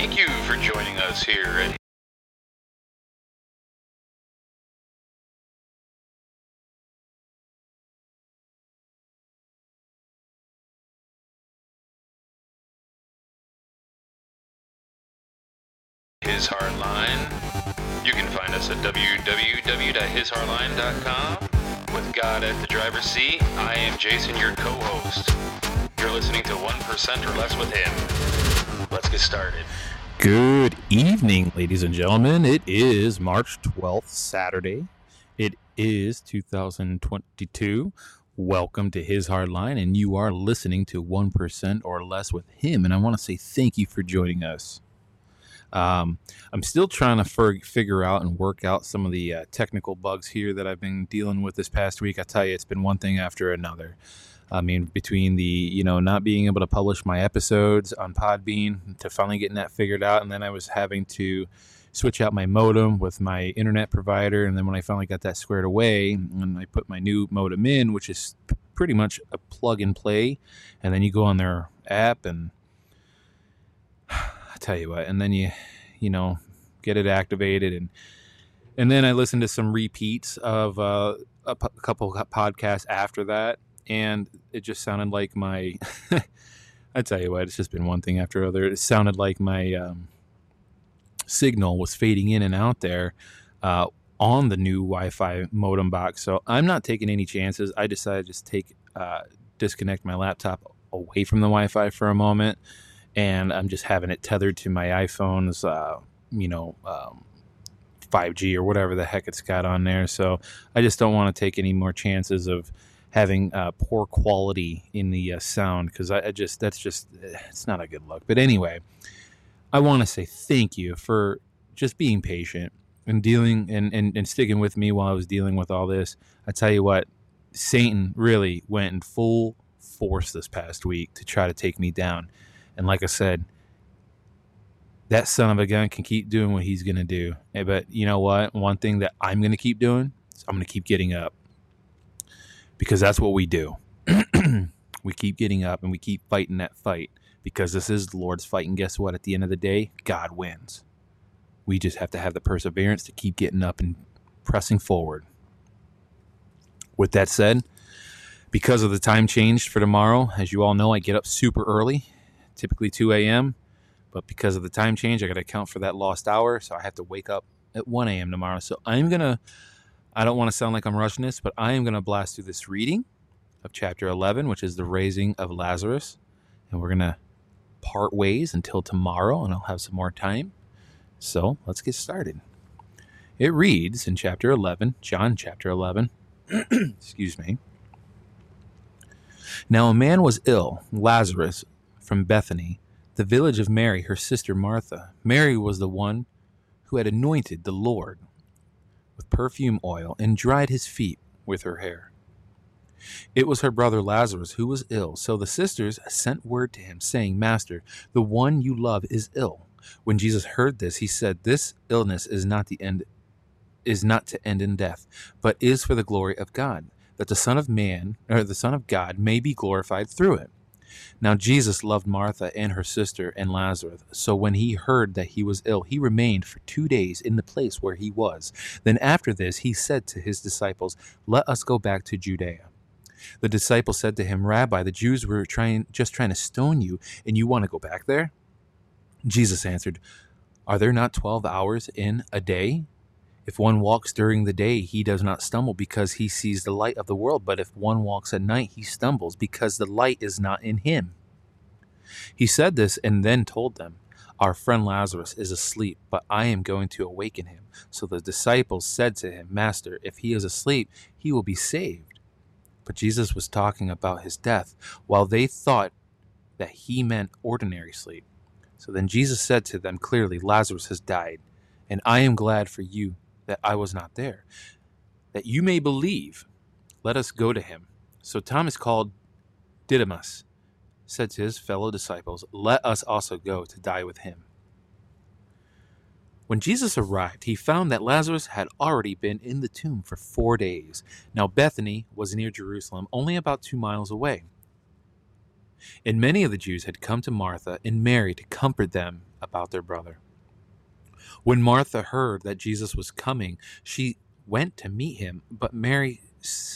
Thank you for joining us here at His Hardline. You can find us at www.hishardline.com. With God at the driver's seat, I am Jason, your co-host. You're listening to 1% or Less with him. Let's get started. Good evening, ladies and gentlemen. It is March 12th, Saturday. It is 2022. Welcome to His Hardline, and you are listening to 1% or Less with him. And I want to say thank you for joining us. Um, I'm still trying to figure out and work out some of the uh, technical bugs here that I've been dealing with this past week. I tell you, it's been one thing after another. I mean, between the you know not being able to publish my episodes on Podbean to finally getting that figured out, and then I was having to switch out my modem with my internet provider, and then when I finally got that squared away, and I put my new modem in, which is pretty much a plug and play, and then you go on their app and I tell you what, and then you you know get it activated and and then I listened to some repeats of uh, a, p- a couple podcasts after that and it just sounded like my I tell you what, it's just been one thing after other. It sounded like my um, signal was fading in and out there uh, on the new Wi-Fi modem box. So I'm not taking any chances. I decided to just take uh, disconnect my laptop away from the Wi-Fi for a moment, and I'm just having it tethered to my iPhone's, uh, you know. Um, 5G or whatever the heck it's got on there. So I just don't want to take any more chances of having uh, poor quality in the uh, sound because I, I, just that's just it's not a good look. But anyway, I want to say thank you for just being patient and dealing and, and, and sticking with me while I was dealing with all this. I tell you what, Satan really went in full force this past week to try to take me down. And like I said, that son of a gun can keep doing what he's going to do. But you know what? One thing that I'm going to keep doing is I'm going to keep getting up because that's what we do. we keep getting up and we keep fighting that fight because this is the Lord's fight. And guess what? At the end of the day, God wins. We just have to have the perseverance to keep getting up and pressing forward. With that said, because of the time change for tomorrow, as you all know, I get up super early, typically 2 a.m. But because of the time change, I got to account for that lost hour. So I have to wake up at 1 a.m. tomorrow. So I'm going to I don't want to sound like I'm rushing this, but I am going to blast through this reading of chapter 11, which is the raising of Lazarus. And we're going to part ways until tomorrow, and I'll have some more time. So let's get started. It reads in chapter 11, John chapter 11, excuse me. Now a man was ill, Lazarus from Bethany, the village of Mary, her sister Martha. Mary was the one who had anointed the Lord with perfume oil and dried his feet with her hair. It was her brother Lazarus who was ill, so the sisters sent word to him, saying, Master, the one you love is ill. When Jesus heard this, he said, This illness is not the end is not to end in death, but is for the glory of God, that the Son of Man or the Son of God may be glorified through it. Now Jesus loved Martha and her sister and Lazarus. So when he heard that he was ill, he remained for two days in the place where he was. Then after this, he said to his disciples, Let us go back to Judea. The disciples said to him, Rabbi, the Jews were trying, just trying to stone you, and you want to go back there? Jesus answered, Are there not twelve hours in a day? If one walks during the day, he does not stumble because he sees the light of the world. But if one walks at night, he stumbles because the light is not in him. He said this and then told them, Our friend Lazarus is asleep, but I am going to awaken him. So the disciples said to him, Master, if he is asleep, he will be saved. But Jesus was talking about his death, while they thought that he meant ordinary sleep. So then Jesus said to them clearly, Lazarus has died, and I am glad for you that I was not there, that you may believe. Let us go to him. So Thomas called Didymus, said to his fellow disciples, Let us also go to die with him. When Jesus arrived, he found that Lazarus had already been in the tomb for four days. Now Bethany was near Jerusalem, only about two miles away. And many of the Jews had come to Martha and Mary to comfort them about their brother. When Martha heard that Jesus was coming, she went to meet him, but Mary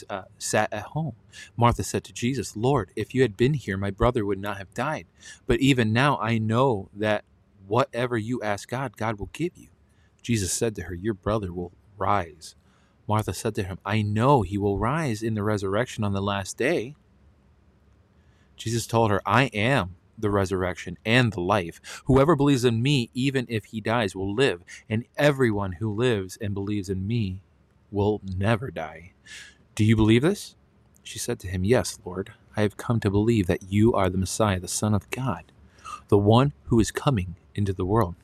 uh, sat at home. Martha said to Jesus, Lord, if you had been here, my brother would not have died. But even now I know that whatever you ask God, God will give you. Jesus said to her, Your brother will rise. Martha said to him, I know he will rise in the resurrection on the last day. Jesus told her, I am the resurrection and the life. Whoever believes in me, even if he dies, will live, and everyone who lives and believes in me will never die. Do you believe this? She said to him, Yes, Lord. I have come to believe that you are the Messiah, the Son of God, the one who is coming into the world.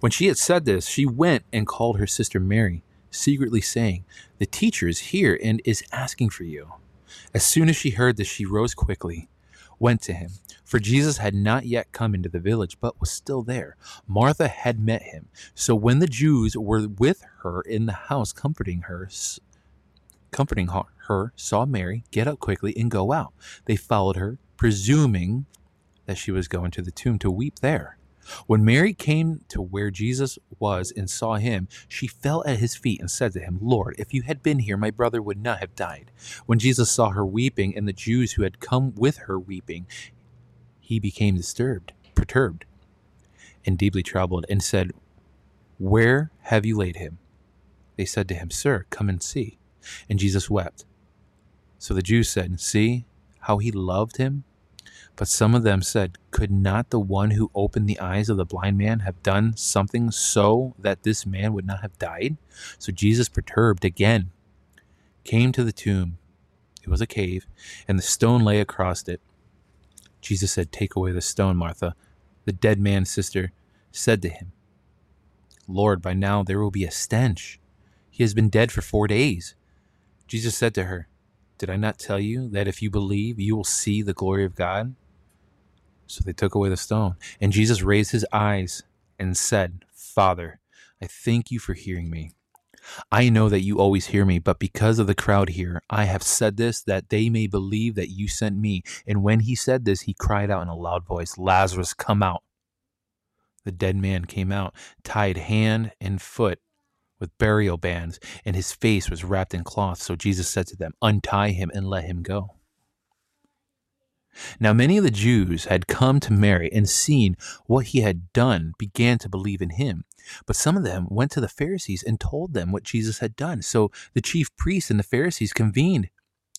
When she had said this, she went and called her sister Mary, secretly saying, The teacher is here and is asking for you. As soon as she heard this, she rose quickly, went to him, for Jesus had not yet come into the village, but was still there. Martha had met him. So when the Jews were with her in the house, comforting her, comforting her, saw Mary get up quickly and go out. They followed her, presuming that she was going to the tomb to weep there. When Mary came to where Jesus was and saw him, she fell at his feet and said to him, Lord, if you had been here, my brother would not have died. When Jesus saw her weeping and the Jews who had come with her weeping, he became disturbed, perturbed, and deeply troubled, and said, Where have you laid him? They said to him, Sir, come and see. And Jesus wept. So the Jews said, See how he loved him? But some of them said, Could not the one who opened the eyes of the blind man have done something so that this man would not have died? So Jesus, perturbed again, came to the tomb. It was a cave, and the stone lay across it. Jesus said, Take away the stone, Martha. The dead man's sister said to him, Lord, by now there will be a stench. He has been dead for four days. Jesus said to her, Did I not tell you that if you believe, you will see the glory of God? So they took away the stone. And Jesus raised his eyes and said, Father, I thank you for hearing me. I know that you always hear me, but because of the crowd here, I have said this that they may believe that you sent me. And when he said this, he cried out in a loud voice, Lazarus, come out. The dead man came out, tied hand and foot with burial bands, and his face was wrapped in cloth. So Jesus said to them, Untie him and let him go. Now, many of the Jews had come to Mary and seen what he had done, began to believe in him. But some of them went to the Pharisees and told them what Jesus had done. So the chief priests and the Pharisees convened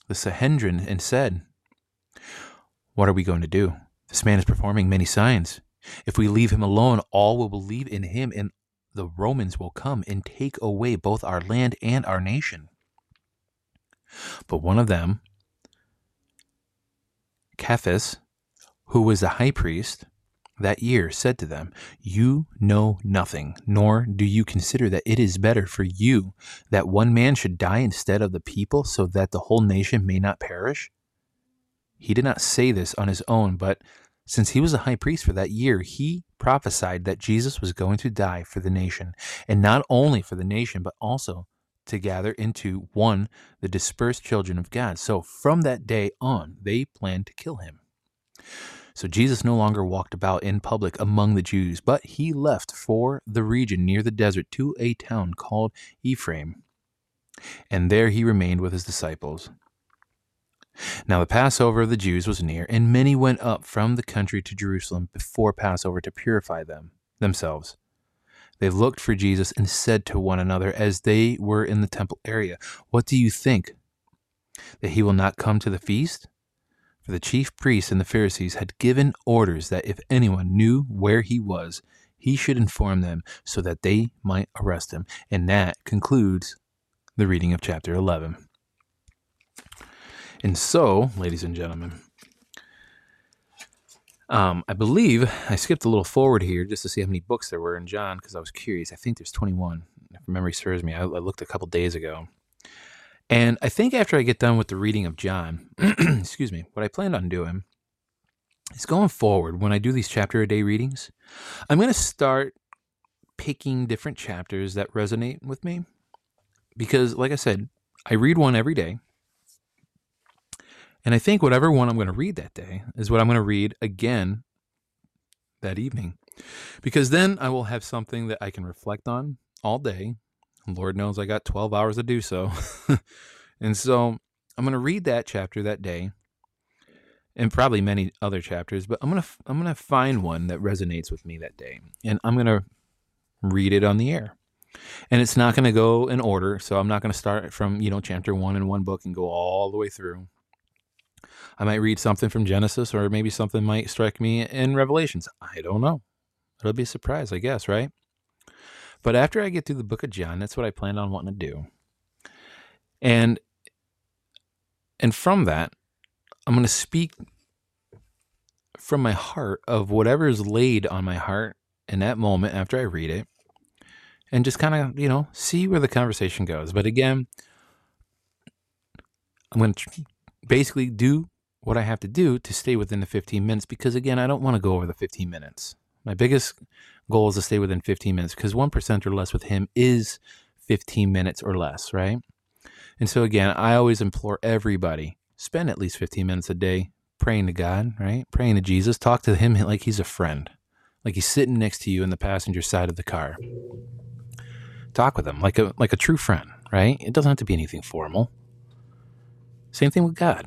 the Sanhedrin and said, What are we going to do? This man is performing many signs. If we leave him alone, all will believe in him, and the Romans will come and take away both our land and our nation. But one of them, Caiaphas, who was the high priest that year, said to them, You know nothing, nor do you consider that it is better for you that one man should die instead of the people, so that the whole nation may not perish? He did not say this on his own, but since he was a high priest for that year, he prophesied that Jesus was going to die for the nation, and not only for the nation, but also to gather into one the dispersed children of God. So from that day on, they planned to kill him. So Jesus no longer walked about in public among the Jews, but he left for the region near the desert to a town called Ephraim. And there he remained with his disciples. Now the Passover of the Jews was near, and many went up from the country to Jerusalem before Passover to purify them themselves. They looked for Jesus and said to one another as they were in the temple area, What do you think? That he will not come to the feast? For the chief priests and the Pharisees had given orders that if anyone knew where he was, he should inform them so that they might arrest him. And that concludes the reading of chapter 11. And so, ladies and gentlemen, um, I believe I skipped a little forward here just to see how many books there were in John because I was curious. I think there's 21, if memory serves me. I, I looked a couple days ago. And I think after I get done with the reading of John, excuse me, what I planned on doing is going forward when I do these chapter a day readings, I'm going to start picking different chapters that resonate with me. Because, like I said, I read one every day. And I think whatever one I'm going to read that day is what I'm going to read again that evening. Because then I will have something that I can reflect on all day. Lord knows I got 12 hours to do so. and so I'm going to read that chapter that day and probably many other chapters, but I'm going to I'm going to find one that resonates with me that day. And I'm going to read it on the air. And it's not going to go in order, so I'm not going to start from, you know, chapter 1 in one book and go all the way through. I might read something from Genesis or maybe something might strike me in Revelations. I don't know. It'll be a surprise, I guess, right? But after I get through the book of John, that's what I plan on wanting to do. And and from that, I'm going to speak from my heart of whatever is laid on my heart in that moment after I read it and just kind of, you know, see where the conversation goes. But again, I'm going to basically do what I have to do to stay within the 15 minutes because, again, I don't want to go over the 15 minutes. My biggest goal is to stay within 15 minutes because 1% or less with him is 15 minutes or less, right? And so, again, I always implore everybody spend at least 15 minutes a day praying to God, right? Praying to Jesus. Talk to him like he's a friend, like he's sitting next to you in the passenger side of the car. Talk with him like a like a true friend, right? It doesn't have to be anything formal. Same thing with God.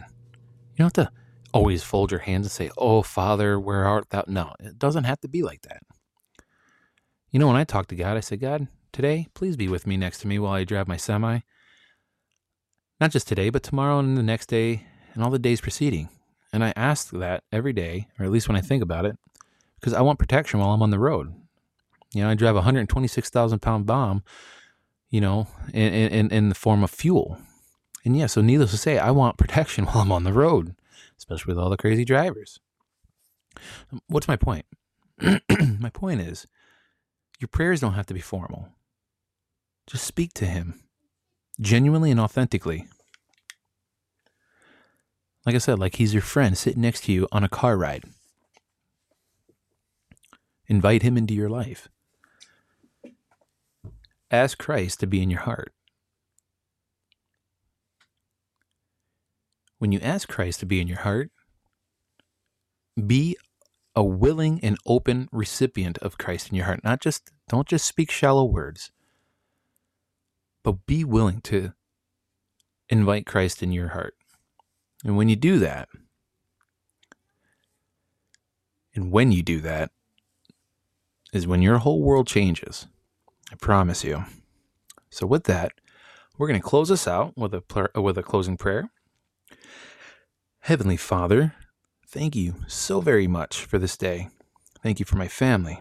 You don't have to always fold your hands and say, "Oh, Father, where art thou?" No, it doesn't have to be like that. You know, when I talk to God, I say, "God, today, please be with me next to me while I drive my semi." Not just today, but tomorrow and the next day and all the days preceding. And I ask that every day, or at least when I think about it, because I want protection while I'm on the road. You know, I drive a 126,000 pound bomb, you know, in, in, in the form of fuel. And yeah, so needless to say, I want protection while I'm on the road, especially with all the crazy drivers. Um, what's my point? my point is, your prayers don't have to be formal. Just speak to Him genuinely and authentically. Like I said, like he's your friend sitting next to you on a car ride. Invite him into your life. Ask Christ to be in your heart. When you ask Christ to be in your heart, be a willing and open recipient of Christ in your heart. Not just don't just speak shallow words but be willing to invite Christ in your heart. And when you do that, and when you do that, is when your whole world changes. I promise you. So, with that, we're going to close us out with a, with a closing prayer. Heavenly Father, thank you so very much for this day. Thank you for my family.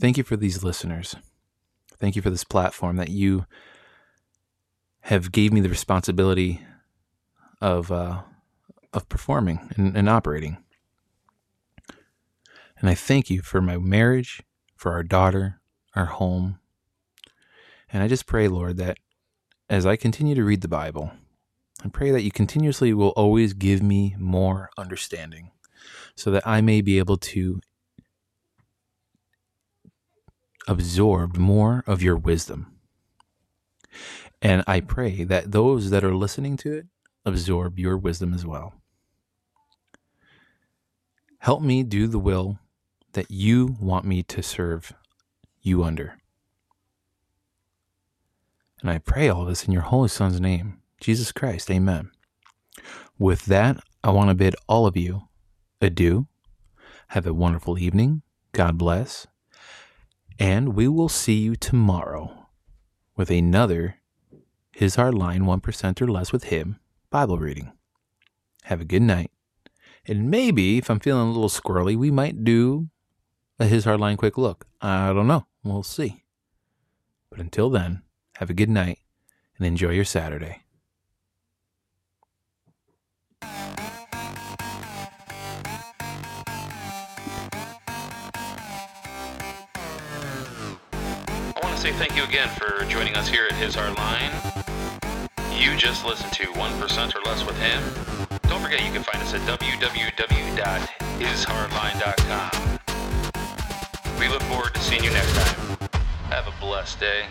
Thank you for these listeners. Thank you for this platform that you have gave me the responsibility of uh, of performing and, and operating. And I thank you for my marriage, for our daughter, our home. And I just pray, Lord, that as I continue to read the Bible, I pray that you continuously will always give me more understanding so that I may be able to absorb more of your wisdom. And I pray that those that are listening to it absorb your wisdom as well. Help me do the will that you want me to serve you under. And I pray all this in your Holy Son's name, Jesus Christ. Amen. With that, I want to bid all of you adieu. Have a wonderful evening. God bless. And we will see you tomorrow with another his Hard Line 1% or Less with Him Bible reading. Have a good night. And maybe if I'm feeling a little squirrely, we might do a His Hard Line quick look. I don't know. We'll see. But until then, have a good night and enjoy your Saturday. To say thank you again for joining us here at His Hard Line. You just listened to 1% or Less with him. Don't forget you can find us at www.hishardline.com. We look forward to seeing you next time. Have a blessed day.